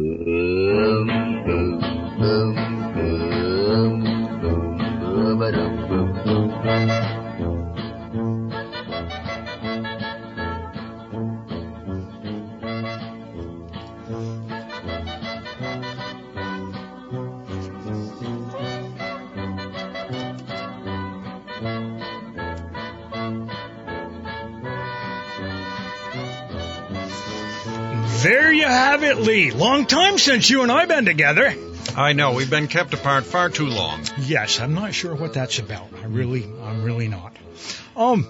There Long since you and I've been together. I know, we've been kept apart far too long. Yes, I'm not sure what that's about. I really, I'm really not. Um,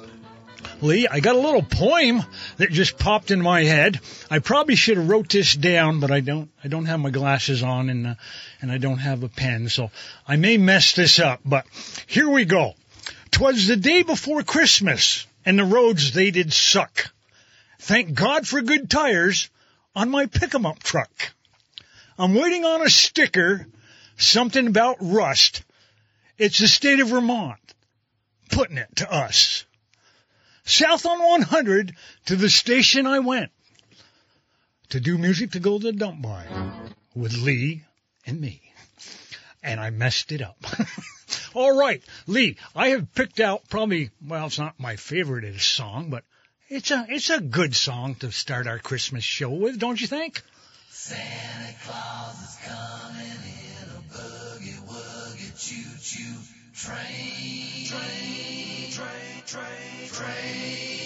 Lee, I got a little poem that just popped in my head. I probably should have wrote this down, but I don't. I don't have my glasses on, and uh, and I don't have a pen, so I may mess this up. But here we go. Twas the day before Christmas, and the roads they did suck. Thank God for good tires on my pick 'em up truck. I'm waiting on a sticker, something about rust. It's the state of Vermont putting it to us. South on 100 to the station I went to do music to go to the dump by with Lee and me. And I messed it up. All right, Lee, I have picked out probably, well, it's not my favorite song, but it's a, it's a good song to start our Christmas show with, don't you think? Santa Claus is coming in a boogie woogie choo choo train. Train, train, train, train.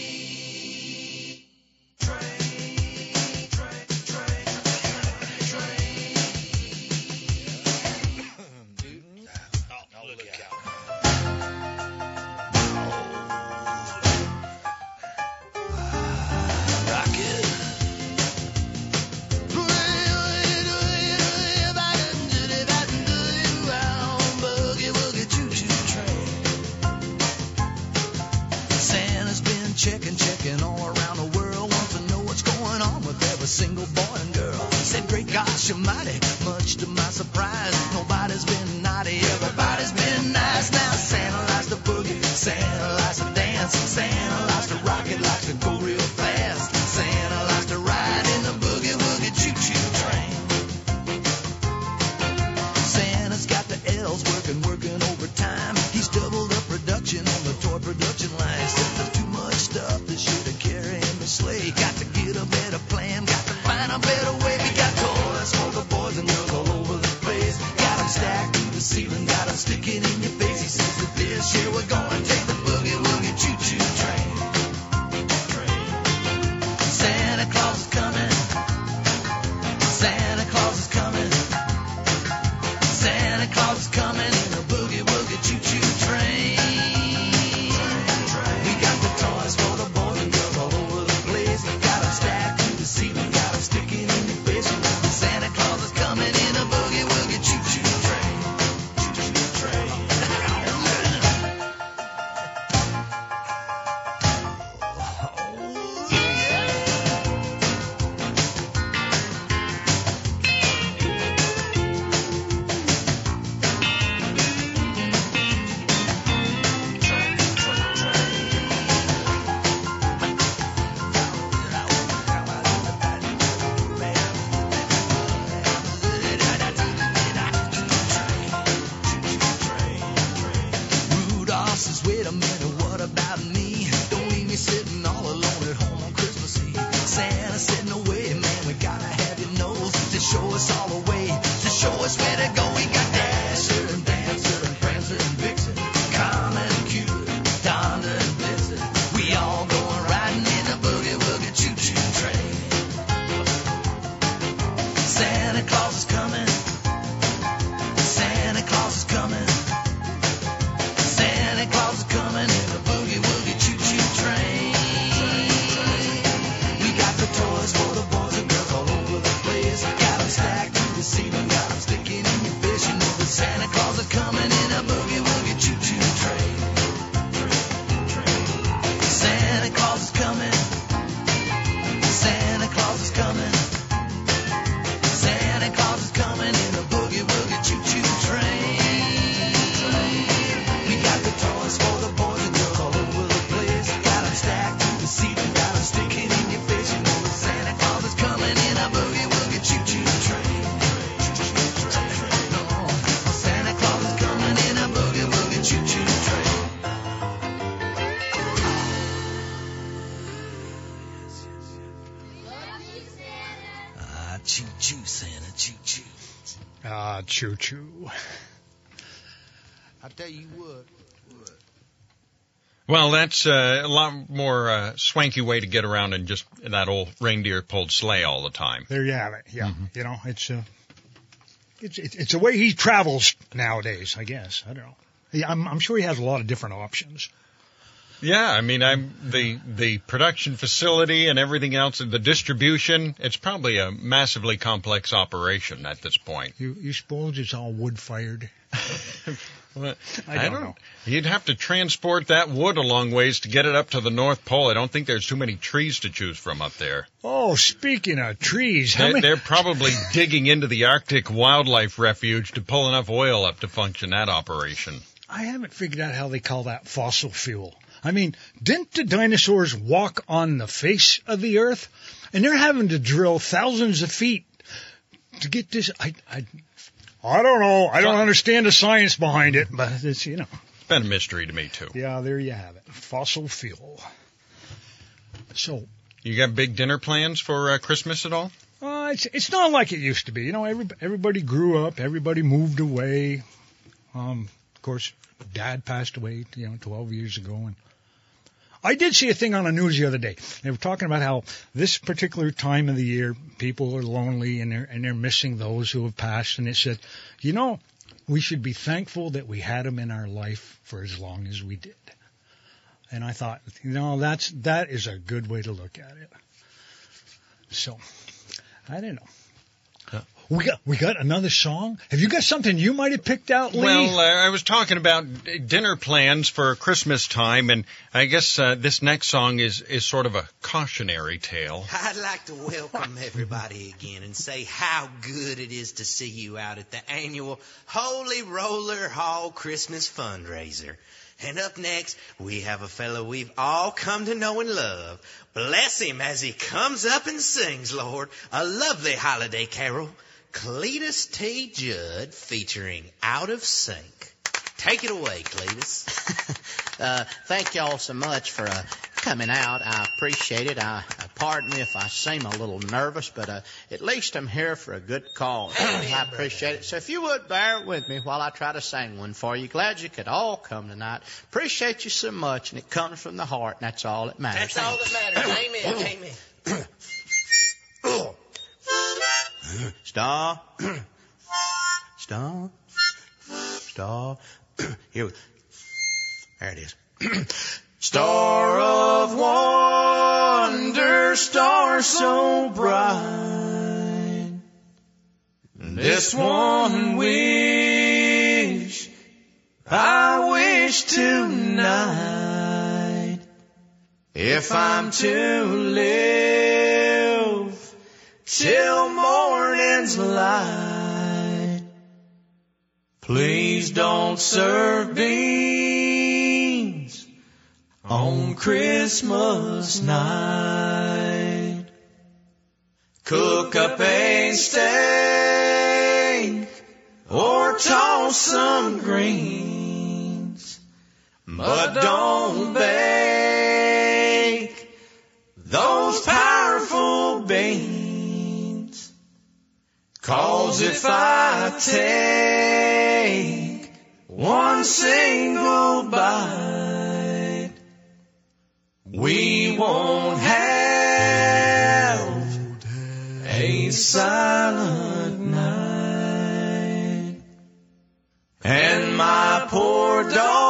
Choo choo. I tell you what. Well, that's uh, a lot more uh, swanky way to get around than just that old reindeer pulled sleigh all the time. There you have it. Yeah, you know, it's uh, it's it's it's a way he travels nowadays. I guess I don't know. Yeah, I'm I'm sure he has a lot of different options. Yeah, I mean, I'm the the production facility and everything else, and the distribution. It's probably a massively complex operation at this point. You you suppose it's all wood fired? Well, I don't know. You'd have to transport that wood a long ways to get it up to the North Pole. I don't think there's too many trees to choose from up there. Oh, speaking of trees, how They're, many? they're probably digging into the Arctic Wildlife Refuge to pull enough oil up to function that operation. I haven't figured out how they call that fossil fuel. I mean, didn't the dinosaurs walk on the face of the Earth? And they're having to drill thousands of feet to get this. I I I don't know. I don't understand the science behind it, but it's you know. It's been a mystery to me too. Yeah, there you have it. Fossil fuel. So, You got big dinner plans for uh, Christmas at all? uh, it's it's not like it used to be. You know, every, everybody grew up, everybody moved away. Um, of course, Dad passed away, you know, 12 years ago, and I did see a thing on the news the other day. They were talking about how this particular time of the year, people are lonely and they're and they're missing those who have passed, and it said, you know, we should be thankful that we had them in our life for as long as we did. And I thought, you know, that's that is a good way to look at it. So, I don't know. We got we got another song. Have you got something you might have picked out, Lee? Well, uh, I was talking about dinner plans for Christmas time, and I guess uh, this next song is is sort of a cautionary tale. I'd like to welcome everybody again and say how good it is to see you out at the annual Holy Roller Hall Christmas fundraiser. And up next, we have a fellow we've all come to know and love. Bless him as he comes up and sings, Lord, a lovely holiday carol. Cletus T. Judd featuring Out of Sync. Take it away, Cletus. uh, thank y'all so much for uh, coming out. I appreciate it. I uh, pardon me if I seem a little nervous, but uh, at least I'm here for a good cause. I appreciate it. So if you would bear with me while I try to sing one for you. Glad you could all come tonight. Appreciate you so much, and it comes from the heart, and that's all that matters. That's all that matters. Amen. Amen. Star, star, star. Here, there it is. Star of wonder, star so bright. This one wish I wish tonight. If I'm to live till morning's Please don't serve beans on Christmas night. Cook up a steak or toss some greens, but don't bake those powerful Cause if I take one single bite, we won't have a silent night. And my poor dog,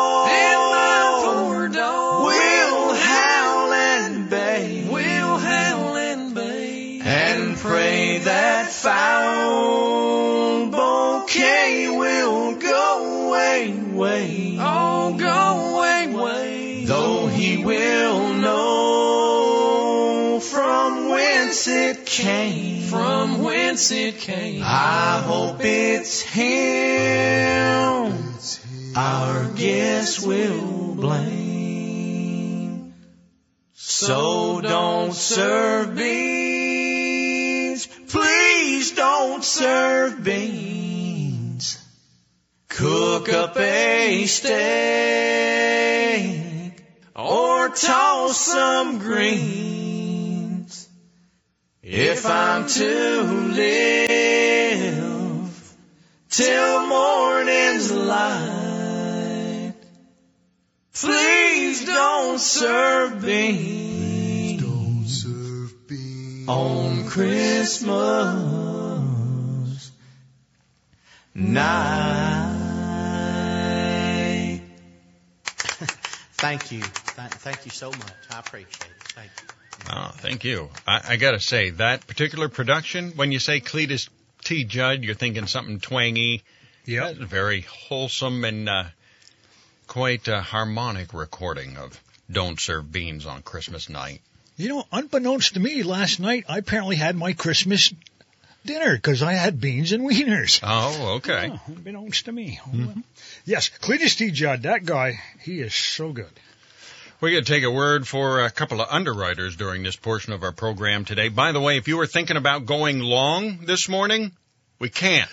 whence it came, from whence it came. I hope it's him. Our guess will blame. So don't serve beans. Please don't serve beans. Cook up a steak or toss some greens. If I'm to live till morning's light, please don't serve me on Christmas night. Thank you. Th- thank you so much. I appreciate it. Thank you. Oh, thank you. I, I got to say that particular production, when you say Cletus T. Judd, you're thinking something twangy. Yeah. Very wholesome and uh, quite a harmonic recording of "Don't Serve Beans on Christmas Night." You know, unbeknownst to me, last night I apparently had my Christmas dinner because I had beans and wieners. Oh, okay. Oh, unbeknownst to me. Yes, Cletus T. Judd, that guy, he is so good. We're going to take a word for a couple of underwriters during this portion of our program today. By the way, if you were thinking about going long this morning, we can't.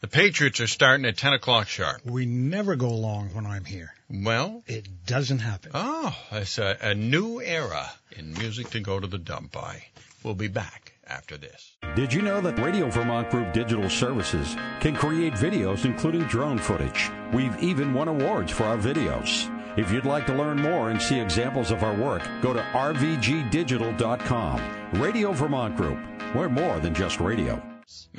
The Patriots are starting at 10 o'clock sharp. We never go long when I'm here. Well, It doesn't happen. oh, it's a, a new era in music to go to the dump by. We'll be back after this. Did you know that Radio Vermont Group Digital Services can create videos including drone footage? We've even won awards for our videos. If you'd like to learn more and see examples of our work, go to rvgdigital.com. Radio Vermont Group. We're more than just radio.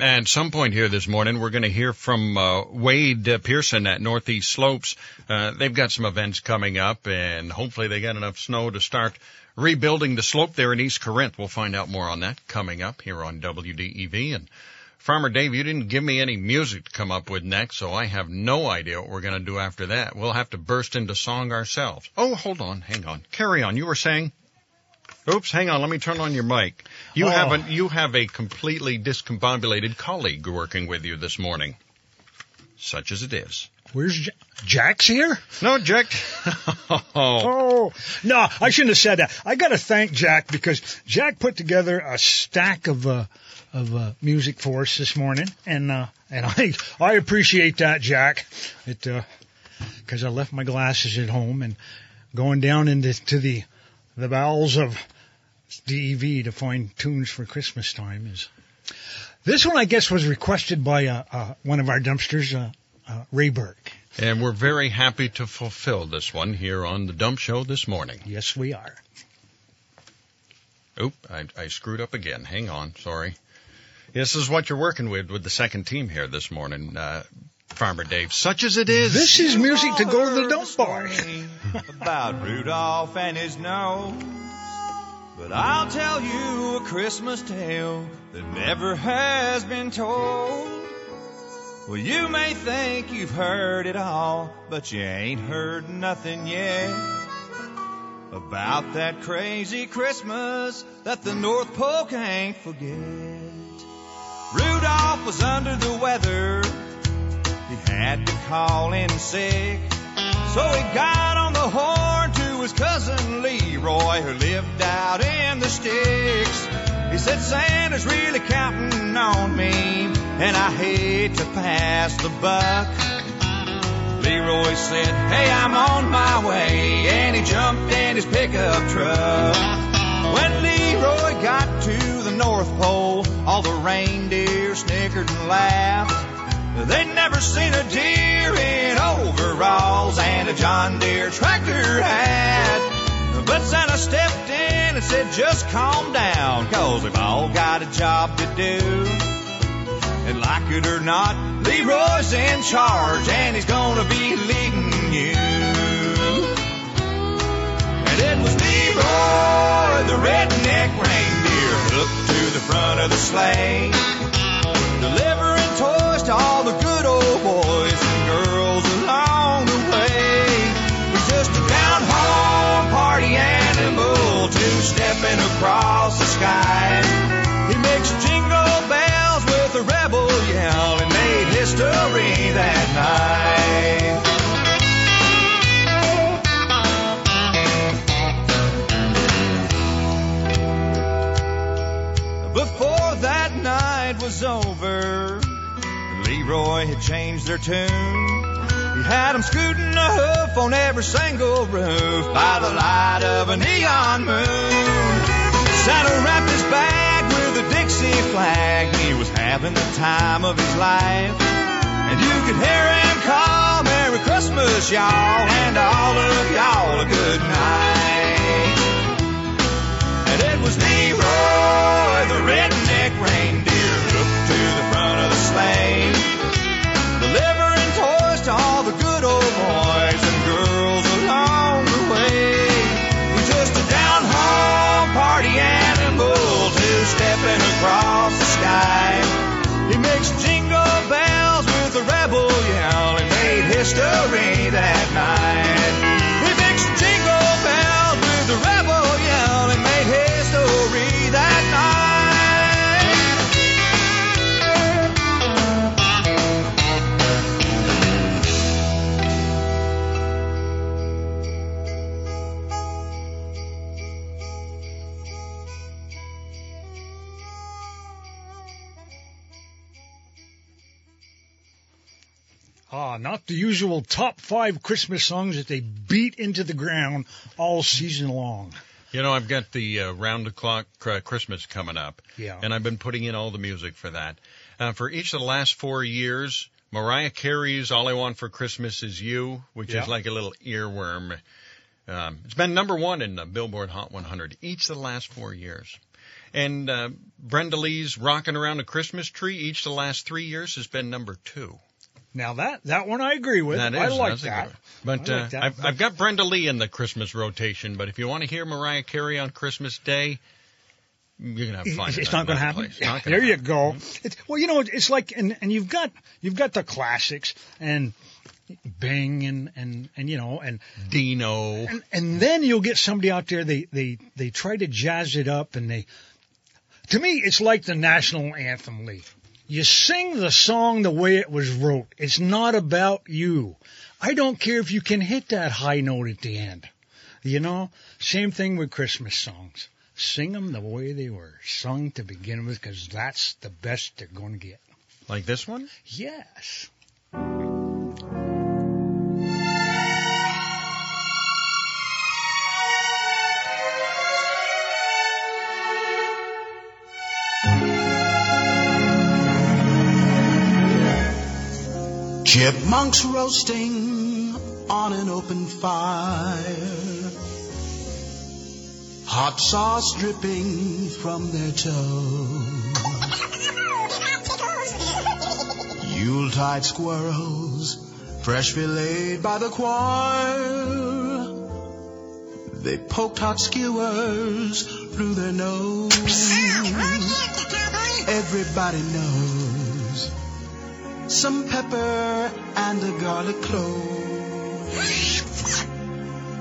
At some point here this morning, we're going to hear from uh, Wade uh, Pearson at Northeast Slopes. Uh, they've got some events coming up, and hopefully they got enough snow to start rebuilding the slope there in East Corinth. We'll find out more on that coming up here on WDEV. And Farmer Dave, you didn't give me any music to come up with next, so I have no idea what we're going to do after that. We'll have to burst into song ourselves. Oh, hold on, hang on. Carry on. You were saying? Oops, hang on. Let me turn on your mic. You Oh. have a you have a completely discombobulated colleague working with you this morning, such as it is. Where's J- Jack's here? No, Jack. oh, Oh, no, I shouldn't have said that. I got to thank Jack because Jack put together a stack of uh, of uh, music for us this morning, and uh, and I I appreciate that, Jack. It because I left my glasses at home and going down into to the the bowels of DEV to find tunes for Christmas time is. This one, I guess, was requested by uh, uh, one of our dumpsters, uh, uh, Ray Burke. and we're very happy to fulfill this one here on the Dump Show this morning. Yes, we are. Oop, I, I screwed up again. Hang on, sorry. This is what you're working with with the second team here this morning, uh, Farmer Dave. Such as it is. This is music to go to the dump bar. about Rudolph and his nose. But I'll tell you a Christmas tale that never has been told. Well, you may think you've heard it all, but you ain't heard nothing yet about that crazy Christmas that the North Pole can't forget. Rudolph was under the weather. He had to call in sick. So he got on the horn to his cousin Leroy, who lived out in the sticks. He said, Santa's really counting on me, and I hate to pass the buck. Leroy said, Hey, I'm on my way, and he jumped in his pickup truck. When Leroy got to North Pole, all the reindeer snickered and laughed. They'd never seen a deer in overalls and a John Deere tractor hat. But Santa stepped in and said, just calm down, cause we've all got a job to do. And like it or not, Leroy's in charge and he's gonna be leading you. And it was Leroy, the redneck reindeer, hooked to the front of the sleigh. Delivering toys to all the good Changed their tune. He had 'em scooting a hoof on every single roof by the light of a neon moon. Santa wrapped his bag with the Dixie flag. He was having the time of his life. And you could hear him call Merry Christmas, y'all, and all of y'all a good night. And it was Leroy, the redneck reindeer, looked to the front of the sleigh, delivering toys to all the good old boys and girls along the way. Just a down home party animal two-stepping across the sky. He mixed jingle bells with a rebel yell and made history that night. Ah, not the usual top five Christmas songs that they beat into the ground all season long. You know, I've got the uh, round the clock uh, Christmas coming up. Yeah. And I've been putting in all the music for that. Uh, for each of the last four years, Mariah Carey's All I Want for Christmas Is You, which Yeah. is like a little earworm. Um, it's been number one in the Billboard Hot 100 each of the last four years. And uh, Brenda Lee's Rockin' Around a Christmas Tree each of the last three years has been number two. Now that that one I agree with. That is, I like that. good. But I uh, like that, I've, I've got Brenda Lee in the Christmas rotation. But if you want to hear Mariah Carey on Christmas Day, you're gonna have fun. It's, not going to happen. Not gonna there you go. It's, well, you know, it's like, and, and you've got you've got the classics and Bing and and and you know and Dino. and and then you'll get somebody out there they they they try to jazz it up and they to me it's like the national anthem lee you sing the song the way it was wrote. It's not about you. I don't care if you can hit that high note at the end. You know same thing with christmas songs. Sing them the way they were sung to begin with because that's the best they're going to get. Like this one? yes Chipmunks roasting on an open fire. Hot sauce dripping from their toes. Yuletide squirrels, fresh filleted by the choir. They poked hot skewers through their nose. Everybody knows some pepper and a garlic clove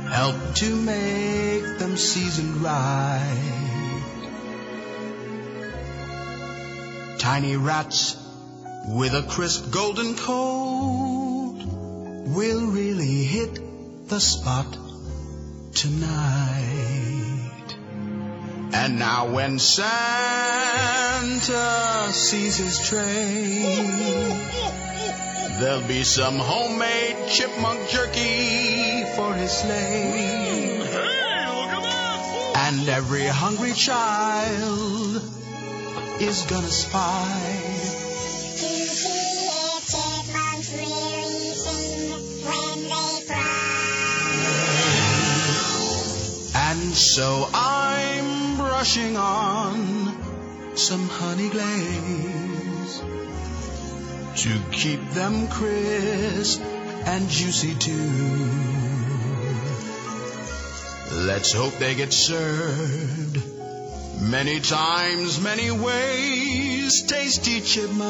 help to make them seasoned right. Tiny rats with a crisp golden coat will really hit the spot tonight. And now when Santa sees his train, there'll be some homemade chipmunk jerky for his sleigh. And every hungry child is gonna spy And so I'm brushing on some honey glaze to keep them crisp and juicy too. Let's hope they get served many times, many ways. Tasty chipmunks,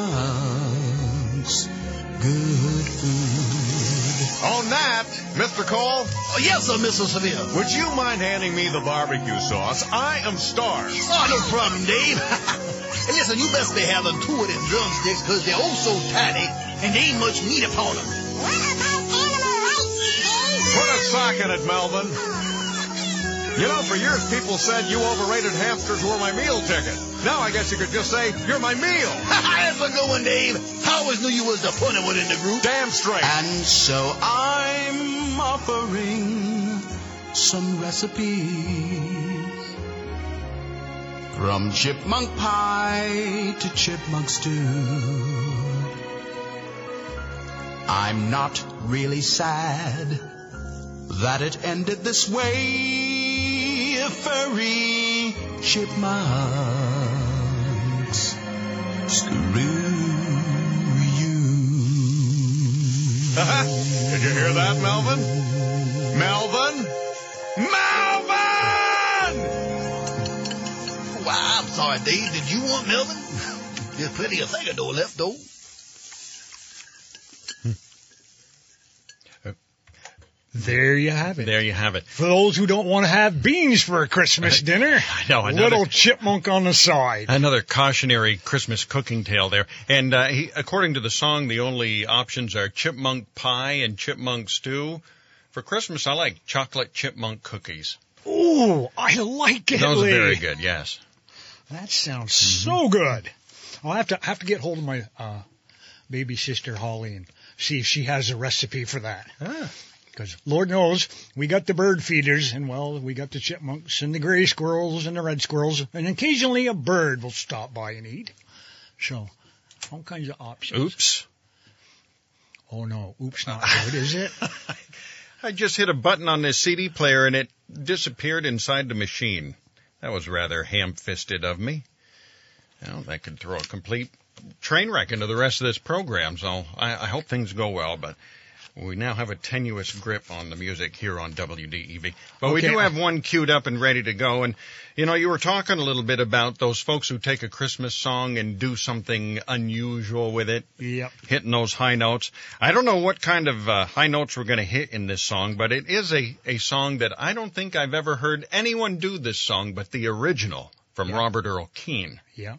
good food. On that, Mr. Cole, Oh, yes, sir, Mr. Seville. would you mind handing me the barbecue sauce? I am starved. Oh, no problem, Dave. and listen, you best be having two of them drumsticks because they're oh so tiny and they ain't much meat upon them. Put a sock in it, Melvin. You know, for years people said you overrated hamsters were my meal ticket. Now I guess you could just say, you're my meal. That's a good one, Dave. I always knew you was the funny one in the group. Damn straight. And so I'm offering some recipes From chipmunk pie to chipmunk stew. I'm not really sad that it ended this way. The furry chipmunks. Screw you. Did you hear that, Melvin? Melvin? Melvin! Why, I'm sorry, Dave. Did you want Melvin? There's plenty of Theodore left, though. There you have it. There you have it. For those who don't want to have beans for a Christmas dinner, I know, a another- little chipmunk on the side. Another cautionary Christmas cooking tale there. And uh, he, according to the song, the only options are chipmunk pie and chipmunk stew. For Christmas, I like chocolate chipmunk cookies. Ooh, I like it. Those are very good. Yes. That sounds so good. I'll have to have to get hold of my uh, baby sister Holly and see if she has a recipe for that. Because Lord knows we got the bird feeders, and well, we got the chipmunks and the gray squirrels and the red squirrels, and occasionally a bird will stop by and eat. So, all kinds of options. Oops. Oh no, oops, not good, is it? I just hit a button on this CD player and it disappeared inside the machine. That was rather ham-fisted of me. Well, that could throw a complete train wreck into the rest of this program, so I, I hope things go well, but we now have a tenuous grip on the music here on WDEV. But we do have one queued up and ready to go, and you know, you were talking a little bit about those folks who take a Christmas song and do something unusual with it Yep. hitting those high notes. I don't know what kind of uh, high notes we're going to hit in this song, but it is a, a song that I don't think I've ever heard anyone do this song but the original from Yeah. Robert Earl Keen. Yeah.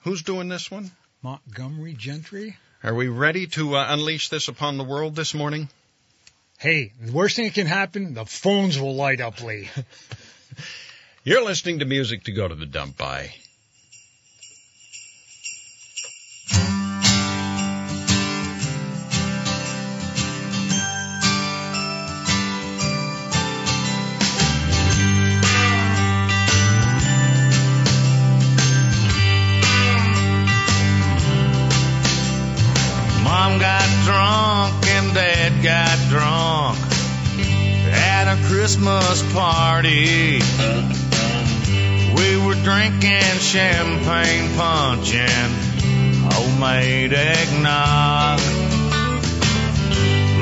Who's doing this one? Montgomery Gentry. Are we ready to uh, unleash this upon the world this morning? Hey, the worst thing that can happen, the phones will light up, Lee. You're listening to music to go to the dump by. Christmas party. We were drinking champagne punch and homemade eggnog.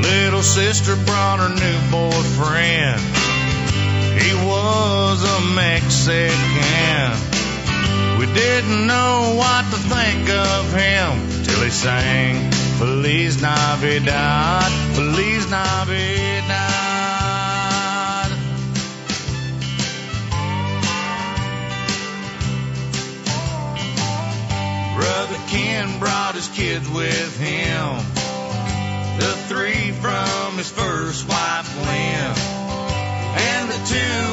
Little sister brought her new boyfriend. He was a Mexican. We didn't know what to think of him till he sang Feliz Navidad, Feliz Navidad. Brought his kids with him. The three from his first wife Lynn, and the two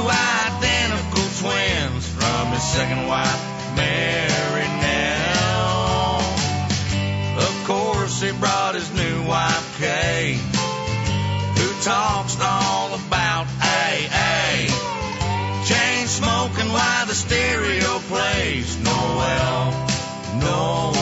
identical twins from his second wife Mary Nell. Of course, he brought his new wife Kay, who talks all about AA. Chain smoking while the stereo plays Noel, Noel,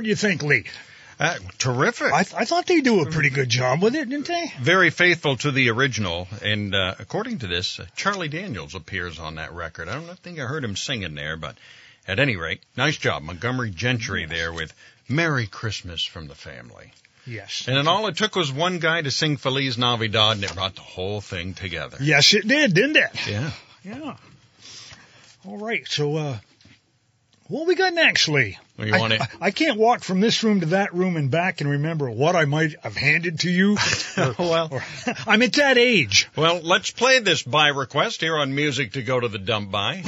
What do you think, Lee? Uh, terrific. I, th- I, thought they do a pretty good job with it, didn't they? Very faithful to the original. And uh, according to this, uh, Charlie Daniels appears on that record. I don't think I heard him singing there, but at any rate, nice job, Montgomery Gentry yes. there with Merry Christmas from the family. Yes. And then all it took was one guy to sing Feliz Navidad, and it brought the whole thing together. Yes, it did, didn't it? Yeah. Yeah. All right. So, uh, what we got next, Lee? You want I, it? I, I, can't walk from this room to that room and back and remember what I might have handed to you. Or, well, or, I'm at that age. Well, let's play this by request here on Music to Go to the Dump By.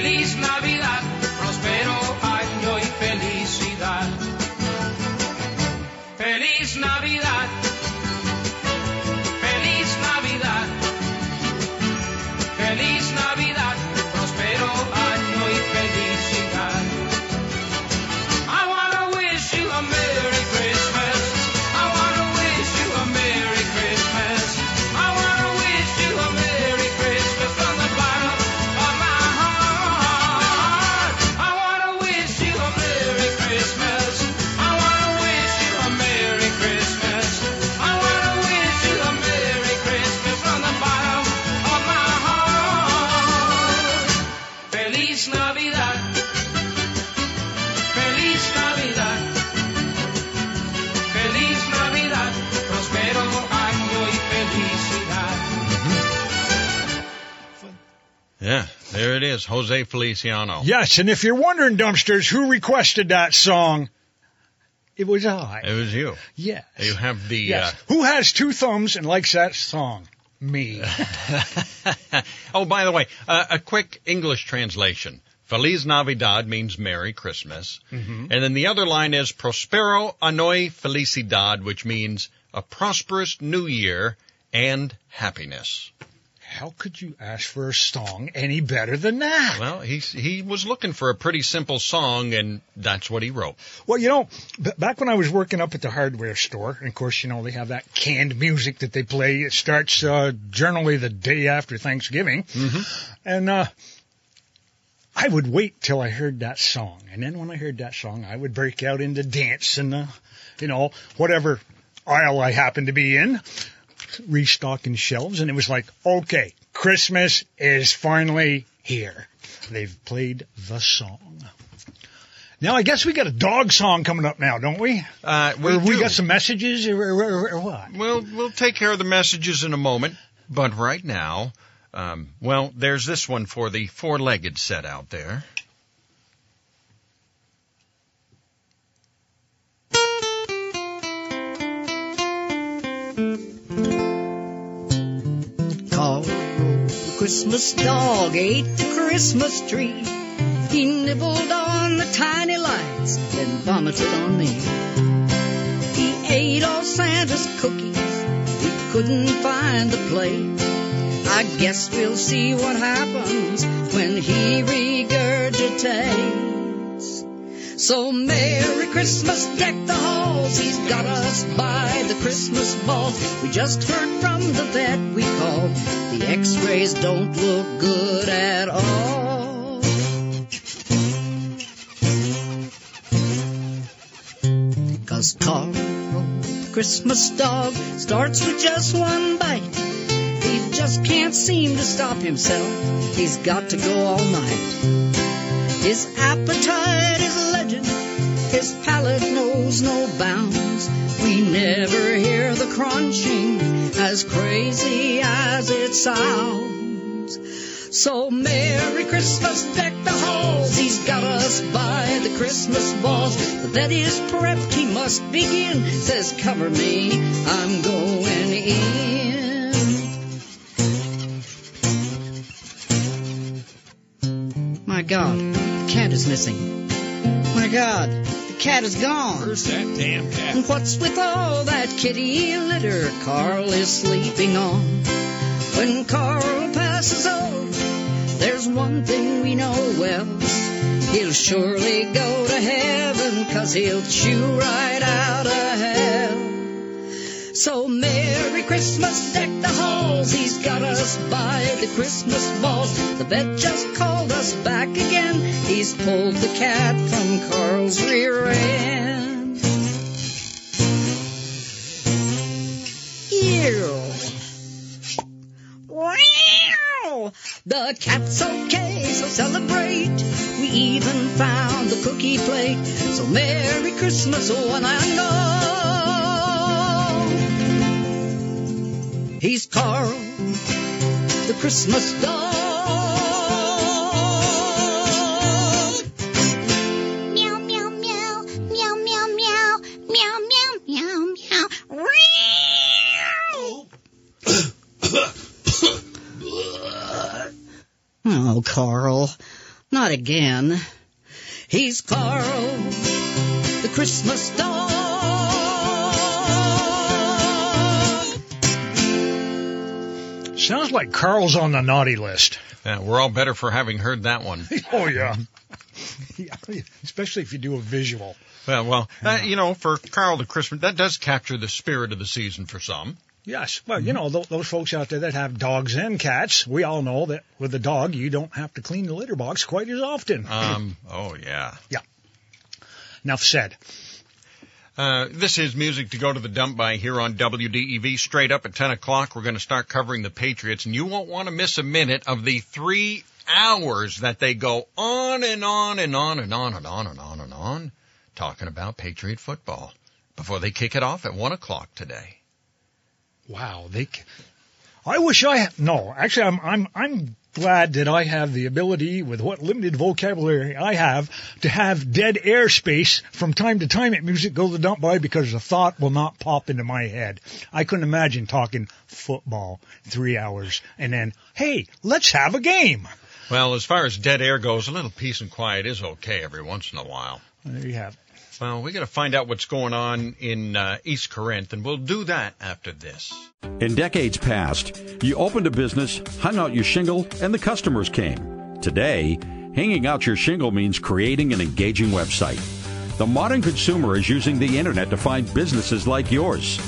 feliz Navidad. Is Jose Feliciano. Yes, and if you're wondering, dumpsters, who requested that song, it was I. It was you. Yes. You have the, Yes. Who has two thumbs and likes that song? Me. uh, oh, by the way, uh, a quick English translation. Feliz Navidad means Merry Christmas. Mhm. And then the other line is Prospero Año y Felicidad, which means a prosperous new year and happiness. How could you ask for a song any better than that? Well, he's, he was looking for a pretty simple song, and that's what he wrote. Well, you know, b- back when I was working up at the hardware store, and of course, you know, they have that canned music that they play. It starts uh, generally the day after Thanksgiving. And uh, I would wait till I heard that song. And then when I heard that song, I would break out into dance and, uh, you know, whatever aisle I happened to be in, restocking shelves. And it was like, okay, Christmas is finally here. They've played the song. Now I guess we got a dog song coming up now, don't we? Uh, we or we do. got some messages or, or, or- what? We'll we'll take care of the messages in a moment, but right now, um, well, there's this one for the four-legged set out there. Christmas dog, ate the Christmas tree. He nibbled on the tiny lights, then vomited on me. He ate all Santa's cookies. We couldn't find the plate. I guess we'll see what happens when he regurgitates. So Merry Christmas, deck the halls. He's got us by the Christmas balls. We just heard from the vet we called. The x-rays don't look good at all. Cause Carl, the Christmas dog, starts with just one bite. He just can't seem to stop himself. He's got to go all night. His appetite palate knows no bounds. We never hear the crunching as crazy as it sounds. So Merry Christmas, deck the halls. He's got us by the Christmas balls. That is prepped, he must begin. Says, cover me, I'm going in. My God, the cat is missing. My God, cat is gone. Where's that damn cat? And what's with all that kitty litter Carl is sleeping on? When Carl passes over, there's one thing we know well. He'll surely go to heaven, cause he'll chew right out of hell. So Merry Christmas, deck the halls. He's got us by the Christmas balls. The vet just called us back again. He's pulled the cat from Carl's rear end. Ew. Wow! The cat's okay, so celebrate. We even found the cookie plate. So Merry Christmas, oh, one I know. He's Carl, the Christmas dog. Meow, meow, meow, meow, meow, meow, meow, meow, meow, meow. Oh, Carl, not again. He's Carl, the Christmas dog. Sounds like Carl's on the naughty list. Yeah, we're all better for having heard that one. Oh yeah. yeah. Especially if you do a visual. Well, well, uh, you know, for Carl the Christmas, that does capture the spirit of the season for some. Yes. Well, you know, th- those folks out there that have dogs and cats, we all know that with a dog, you don't have to clean the litter box quite as often. Um, oh yeah. Yeah. Enough said. Uh, this is music to go to the dump by here on WDEV. Straight up at 10 o'clock, we're going to start covering the Patriots, and you won't want to miss a minute of the three hours that they go on and on and on and on and on and on and on talking about Patriot football before they kick it off at 1 o'clock today. Wow. They. I wish I had. No, actually, I'm I'm I'm glad that I have the ability, with what limited vocabulary I have, to have dead airspace from time to time at Music Go the Dump By because the thought will not pop into my head. I couldn't imagine talking football three hours and then, hey, let's have a game. Well, as far as dead air goes, a little peace and quiet is okay every once in a while. There you have it. Well, we got to find out what's going on in uh, East Corinth, and we'll do that after this. In decades past, you opened a business, hung out your shingle, and the customers came. Today, hanging out your shingle means creating an engaging website. The modern consumer is using the internet to find businesses like yours.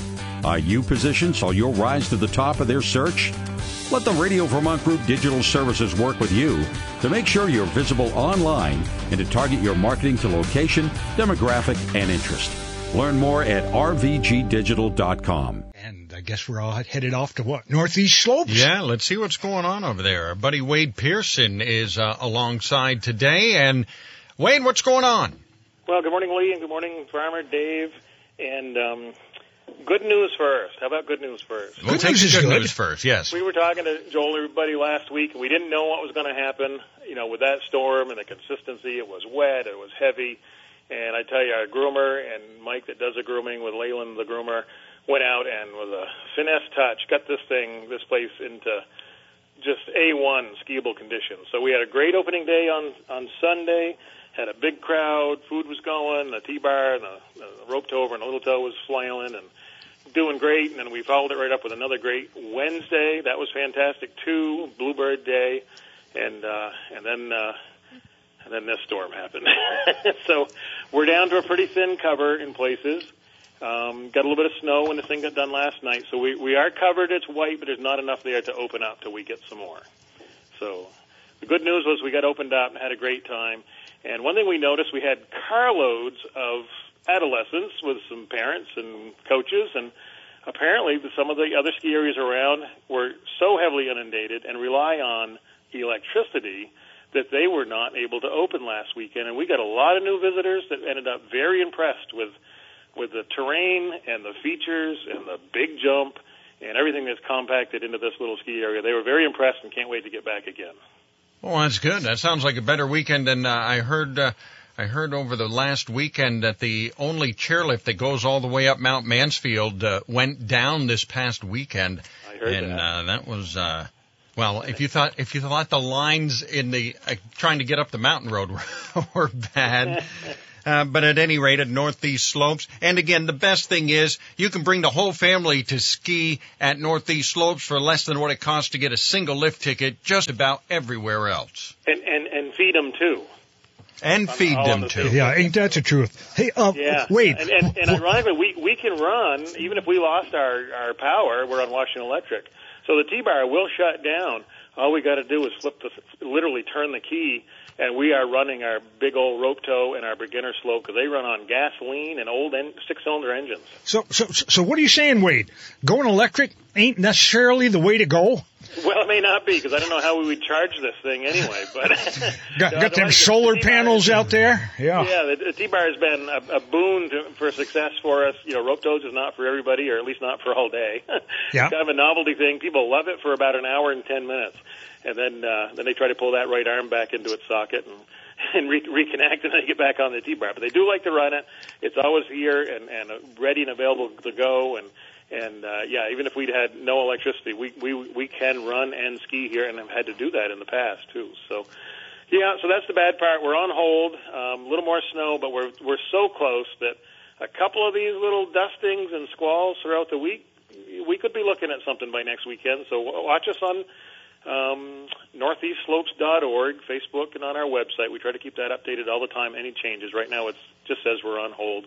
Are you positioned so you'll rise to the top of their search? Let the Radio Vermont Group Digital Services work with you to make sure you're visible online and to target your marketing to location, demographic, and interest. Learn more at rvgdigital.com. And I guess we're all headed off to what? Northeast Slopes? Yeah, let's see what's going on over there. Our buddy Wade Pearson is uh, alongside today. And Wade, what's going on? Well, good morning, Lee, and good morning, Farmer Dave. And um, good news first. How about good news first? We'll take the good news first, yes. We were talking to Joel, everybody, last week, and we didn't know what was going to happen. You know, with that storm and the consistency, it was wet, it was heavy. And I tell you, our groomer and Mike that does the grooming with Leyland, the groomer, went out and with a finesse touch got this thing, this place into just A1 skiable conditions. So we had a great opening day on on Sunday. Had a big crowd. Food was going. The T-bar and the, the rope tow over and the little tow was flailing and doing great. And then we followed it right up with another great Wednesday. That was fantastic too. Bluebird Day, and uh, and then uh, and then this storm happened. so we're down to a pretty thin cover in places. Um, got a little bit of snow when this thing got done last night, so we we are covered. It's white, but there's not enough there to open up till we get some more. So the good news was we got opened up and had a great time. And one thing we noticed, we had carloads of adolescents with some parents and coaches, and apparently some of the other ski areas around were so heavily inundated and rely on electricity that they were not able to open last weekend. And we got a lot of new visitors that ended up very impressed with with the terrain and the features and the big jump and everything that's compacted into this little ski area. They were very impressed and can't wait to get back again. Well, that's good. That sounds like a better weekend than uh, I heard. Uh, I heard over the last weekend that the only chairlift that goes all the way up Mount Mansfield uh, went down this past weekend, I heard and that. Uh, that was. Uh, well, if you thought if you thought the lines in the uh, trying to get up the mountain road were, were bad, uh, but at any rate, at Northeast Slopes, and again, the best thing is you can bring the whole family to ski at Northeast Slopes for less than what it costs to get a single lift ticket just about everywhere else, And and and feed them too. and On- feed on them the too. Yeah, ain't that the truth? Hey, uh, Yeah. wait. And, and, and ironically, we we can run even if we lost our our power. We're on Washington Electric, so the T-bar will shut down. All we got to do is flip the literally turn the key, and we are running our big old rope tow and our beginner slope because they run on gasoline and old en- six-cylinder engines. So, so, so what are you saying, Wade? Going electric ain't necessarily the way to go? Well, it may not be because I don't know how we would charge this thing anyway. But Got, got them solar the panels is- out there? Yeah. Yeah, the, the T-bar has been a, a boon to, for success for us. You know, rope tows is not for everybody, or at least not for all day. Yeah. it's kind of a novelty thing. People love it for about an hour and ten minutes, and then uh, then they try to pull that right arm back into its socket and and re- reconnect, and then get back on the T-bar. But they do like to run it. It's always here and and ready and available to go. And and uh, yeah, even if we'd had no electricity, we we we can run and ski here, and have had to do that in the past too. So. Yeah, so that's the bad part. We're on hold, um, a little more snow, but we're we're so close that a couple of these little dustings and squalls throughout the week, we could be looking at something by next weekend. So watch us on um, northeastslopes.org, Facebook, and on our website. We try to keep that updated all the time. Any changes? Right now, it just says we're on hold.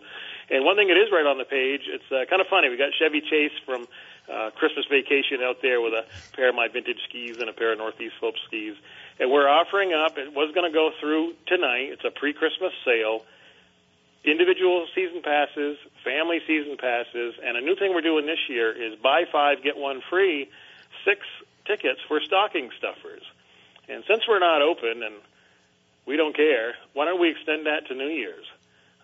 And one thing that is right on the page, it's uh, kind of funny. We got Chevy Chase from uh, Christmas Vacation out there with a pair of my vintage skis and a pair of Northeast Slope skis. And we're offering up, it was going to go through tonight. It's a pre-Christmas sale. Individual season passes, family season passes, and a new thing we're doing this year is buy five, get one free, six tickets for stocking stuffers. And since we're not open and we don't care, why don't we extend that to New Year's?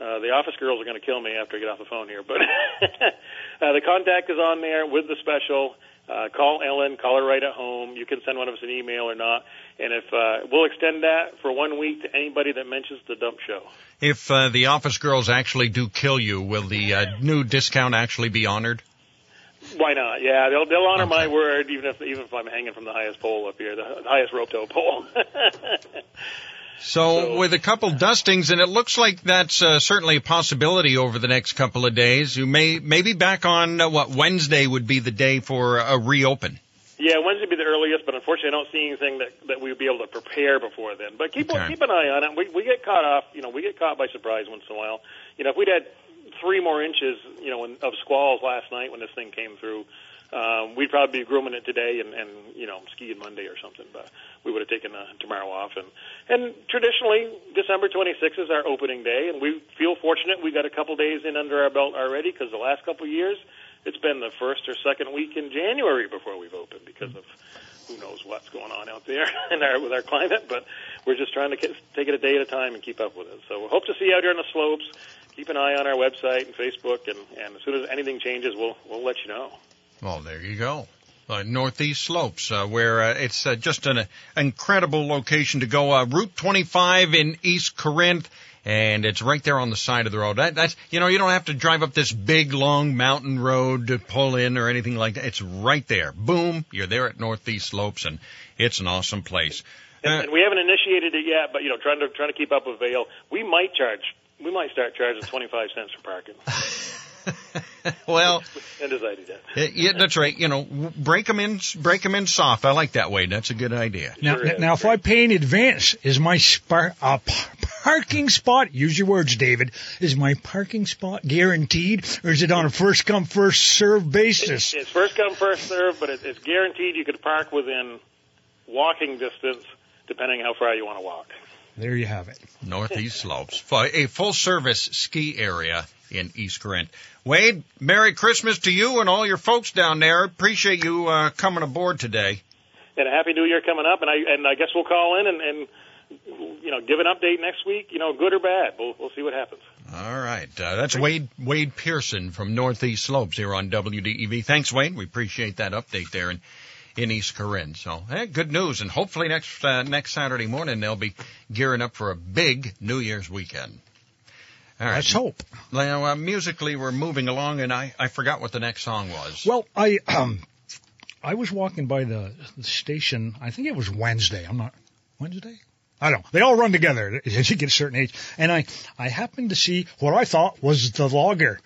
Uh, the office girls are going to kill me after I get off the phone here, but uh, the contact is on there with the special. Uh, call Ellen, call her right at home. You can send one of us an email or not, and if uh, we'll extend that for one week to anybody that mentions the dump show. If uh, the office girls actually do kill you, will the uh, new discount actually be honored? Why not? Yeah, they'll they'll honor my word, even if even if I'm hanging from the highest pole up here, the highest rope tow pole. So, with a couple dustings, and it looks like that's uh, certainly a possibility over the next couple of days. You may maybe back on uh, what Wednesday would be the day for a reopen. Yeah, Wednesday would be the earliest, but unfortunately, I don't see anything that that we'd be able to prepare before then. But keep Okay. keep an eye on it. We we get caught off, you know, we get caught by surprise once in a while. You know, if we'd had three more inches, you know, in- of squalls last night when this thing came through, um, we'd probably be grooming it today and and you know skiing Monday or something. But we would have taken uh, tomorrow off. And and traditionally, December 26th is our opening day, and we feel fortunate we got a couple days in under our belt already because the last couple years it's been the first or second week in January before we've opened because of who knows what's going on out there in our, with our climate. But we're just trying to get, take it a day at a time and keep up with it. So we hope to see you out here on the slopes. Keep an eye on our website and Facebook, and, and as soon as anything changes, we'll we'll let you know. Well, there you go. Uh, Northeast Slopes, uh, where uh, it's uh, just an uh, incredible location to go. Uh, Route 25 in East Corinth, and it's right there on the side of the road. That, that's you know you don't have to drive up this big long mountain road to pull in or anything like that. It's right there. Boom, you're there at Northeast Slopes, and it's an awesome place. And, and we haven't initiated it yet, but you know, trying to trying to keep up with Vail, we might charge. We might start charging 25 cents for parking. Well, and decided that. uh, yeah, that's right. You know, break them in, break them in soft. I like that way. That's a good idea. Now, now, if I pay in advance, is my spar- uh, parking spot? Use your words, David. Is my parking spot guaranteed, or is it on a first come first serve basis? It's first come first serve, but it, it's guaranteed you could park within walking distance, depending how far you want to walk. There you have it. Northeast Slopes, a full service ski area in East Corinth. Wade, Merry Christmas to you and all your folks down there. Appreciate you uh, coming aboard today. And a happy New Year coming up, and I and I guess we'll call in and, and you know give an update next week. You know, good or bad, we'll we'll see what happens. All right, uh, that's Wade Wade Pearson from Northeast Slopes here on WDEV. Thanks, Wade. We appreciate that update there in in East Corinth. So, hey, good news, and hopefully next uh, next Saturday morning they'll be gearing up for a big New Year's weekend. All right. Let's hope. Now, uh, musically, we're moving along, and I, I forgot what the next song was. Well, I um, I was walking by the, the station. I think it was Wednesday. I'm not Wednesday. I don't know. They all run together as you get a certain age. And I I happened to see what I thought was the logger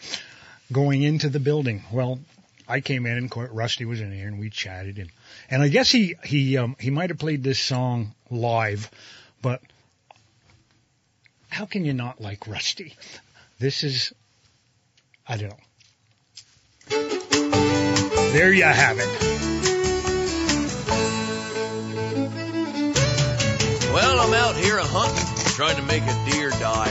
going into the building. Well, I came in and Rusty was in here and we chatted and and I guess he he um he might have played this song live, but how can you not like Rusty? This is I don't know. There you have it. Well, I'm out here a hunting, trying to make a deer die.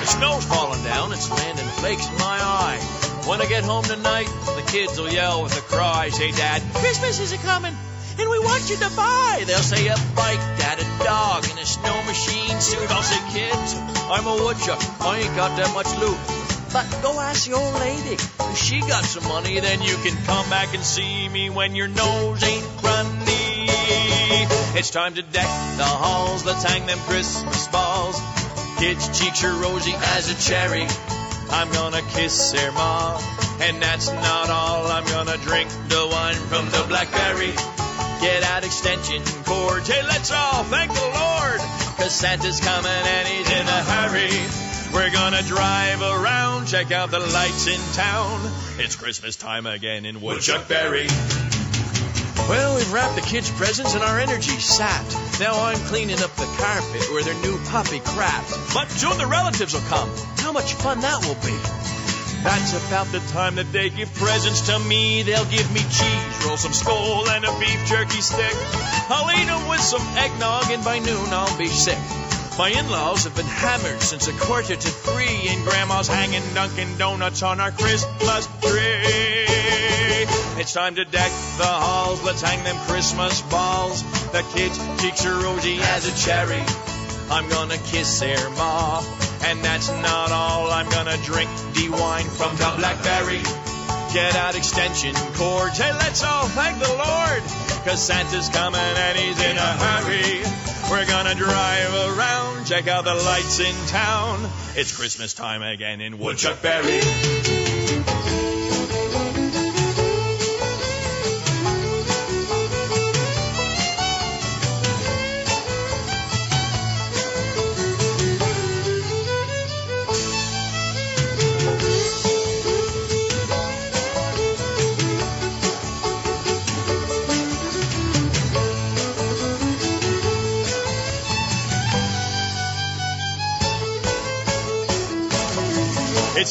The snow's falling down, it's landing flakes in my eye. When I get home tonight, the kids will yell with a cry, say, Dad, Christmas is a coming, and we want you to buy. They'll say a bike, Dad, a dog, and a snow machine suit. I'll say, kids, I'm a woodchuck, I ain't got that much loot. But go ask the old lady, if she got some money, then you can come back and see me when your nose ain't runny. It's time to deck the halls, let's hang them Christmas balls. Kids' cheeks are rosy as a cherry. I'm gonna kiss their ma. And that's not all, I'm gonna drink the wine from the blackberry. Get out extension cord. hey, let's all thank the Lord. Cause Santa's coming and he's in a hurry. We're gonna drive around, check out the lights in town. It's Christmas time again in Woodchuck Berry. Well, we've wrapped the kids' presents and our energy's sapped. Now I'm cleaning up the carpet where their new puppy crapped. But soon the relatives will come. How much fun that will be. That's about the time that they give presents to me. They'll give me cheese, roll some skull, and a beef jerky stick. I'll eat eat 'em with some eggnog, and by noon I'll be sick. My in-laws have been hammered since a quarter to three, and Grandma's hanging Dunkin' Donuts on our Christmas tree. It's time to deck the halls. Let's hang them Christmas balls. The kids' cheeks are rosy as a cherry. I'm gonna kiss their ma. And that's not all. I'm gonna drink D wine from the blackberry. Get out extension cords. Hey, let's all thank the Lord. Cause Santa's coming and he's in a hurry. We're gonna drive around, check out the lights in town. It's Christmas time again in Woodchuck Berry.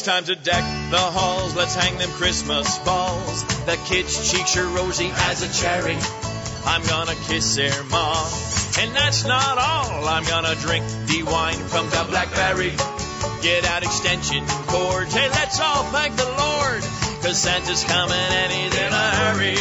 Time to deck the halls. Let's hang them Christmas balls. The kids' cheeks are rosy as a cherry. I'm gonna kiss their ma. And that's not all. I'm gonna drink the wine from the blackberry. Get out extension cords. Hey, let's all thank the Lord. Cause Santa's coming and he's in a hurry.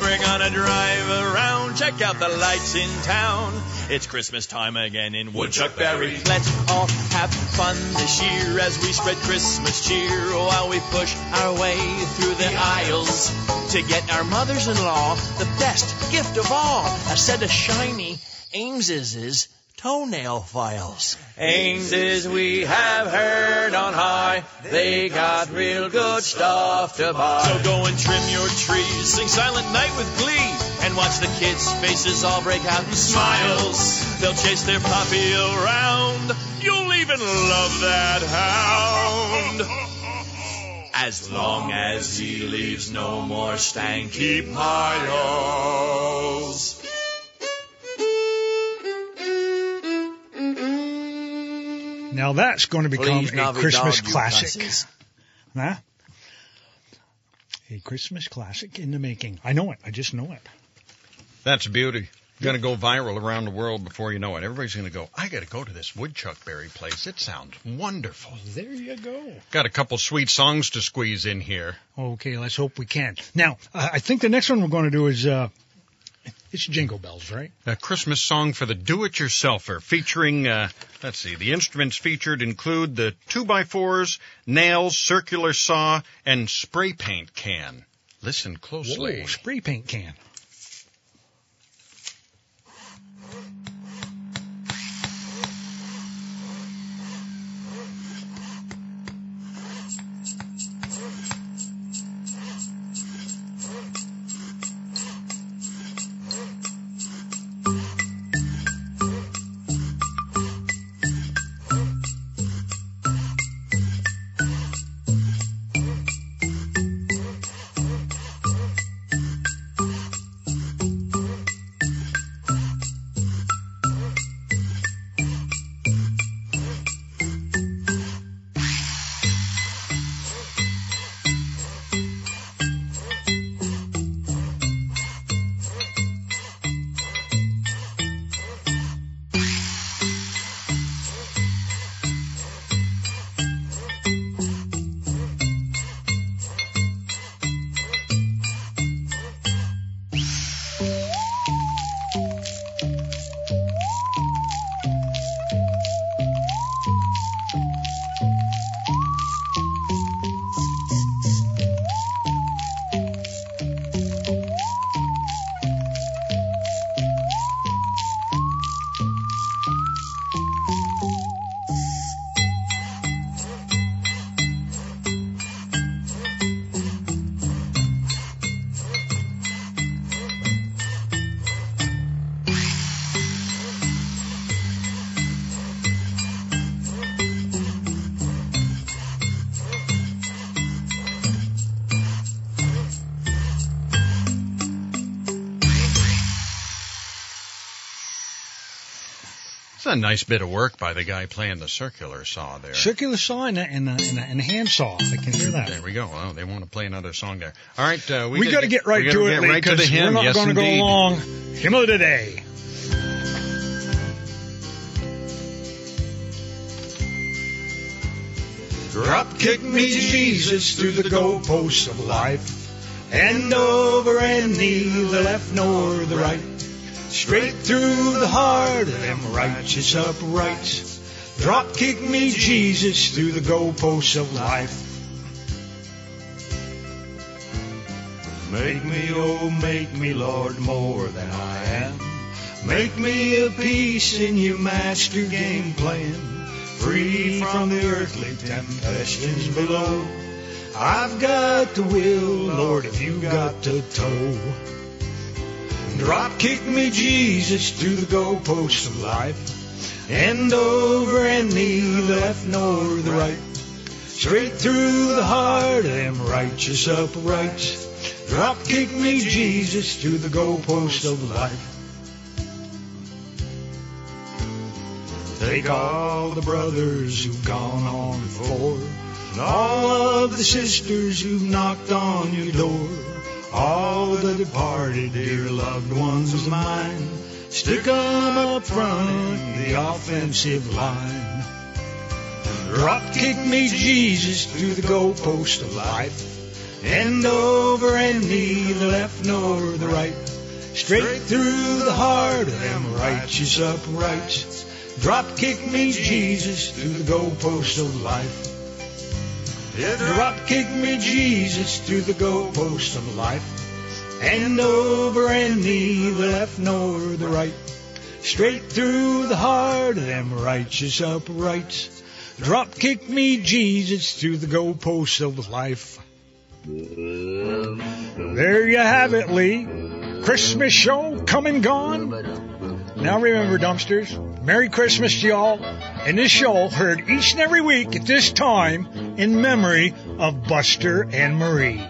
We're gonna drive around, check out the lights in town. It's Christmas time again in Woodchuck Berry. Let's all have fun this year as we spread Christmas cheer while we push our way through the aisles to get our mothers-in-law the best gift of all, a set of shiny Ames's toenail files. Ames's we have heard on high, they got real good stuff to buy. So go and trim your trees, sing Silent Night with glee, and watch the kids' faces all break out in smiles. They'll chase their puppy around. You'll even love that hound. As long as he leaves no more stanky piles. Now that's going to become Please, a Christmas classic. Huh? A Christmas classic in the making. I know it. I just know it. That's a beauty. Going to go viral around the world before you know it. Everybody's going to go, I got to go to this woodchuck berry place. It sounds wonderful. There you go. Got a couple sweet songs to squeeze in here. Okay, let's hope we can. Now, uh, I think the next one we're going to do is uh, it's Jingle Bells, right? A Christmas song for the do-it-yourselfer featuring, uh, let's see, the instruments featured include the 2x4s, nails, circular saw, and spray paint can. Listen closely. Whoa, spray paint can. A nice bit of work by the guy playing the circular saw there. Circular saw and a, and a, and a, and a hand saw. I can hear that. There we go. Well, they want to play another song there. All right, uh, we, We, got to get right to it, get right to the because we're not yes, going to go indeed. long. Hymn of the day. Drop kick me, Jesus, through the goalposts of life. End over and neither left nor the right. Straight through the heart of them righteous uprights. Drop kick me, Jesus, through the goalposts of life. Make me, oh, make me, Lord, more than I am. Make me a piece in your master game plan. Free from the earthly temptations below. I've got the will, Lord, if You've got the toe. Drop kick me, Jesus, to the goalposts of life. End over and knee, left nor the right. Straight through the heart of them righteous uprights. Drop kick me, Jesus, to the goalpost of life. Take all the brothers who've gone on before, and all of the sisters who've knocked on your door, all the departed dear loved ones of mine. Stick 'em up front, the offensive line. Drop kick me, Jesus, through the goalpost of life. End over and knee, the left nor the right. Straight through the heart of them righteous uprights. Drop kick me, Jesus, through the goalpost of life. Drop kick me, Jesus, through the goalpost of life. End over and knee, the left nor the right. Straight through the heart of them righteous uprights. Drop kick me, Jesus, through the goalposts of life. There you have it, Lee. Christmas show come and gone. Now remember, dumpsters, Merry Christmas to y'all. And this show heard each and every week at this time in memory of Buster and Marie.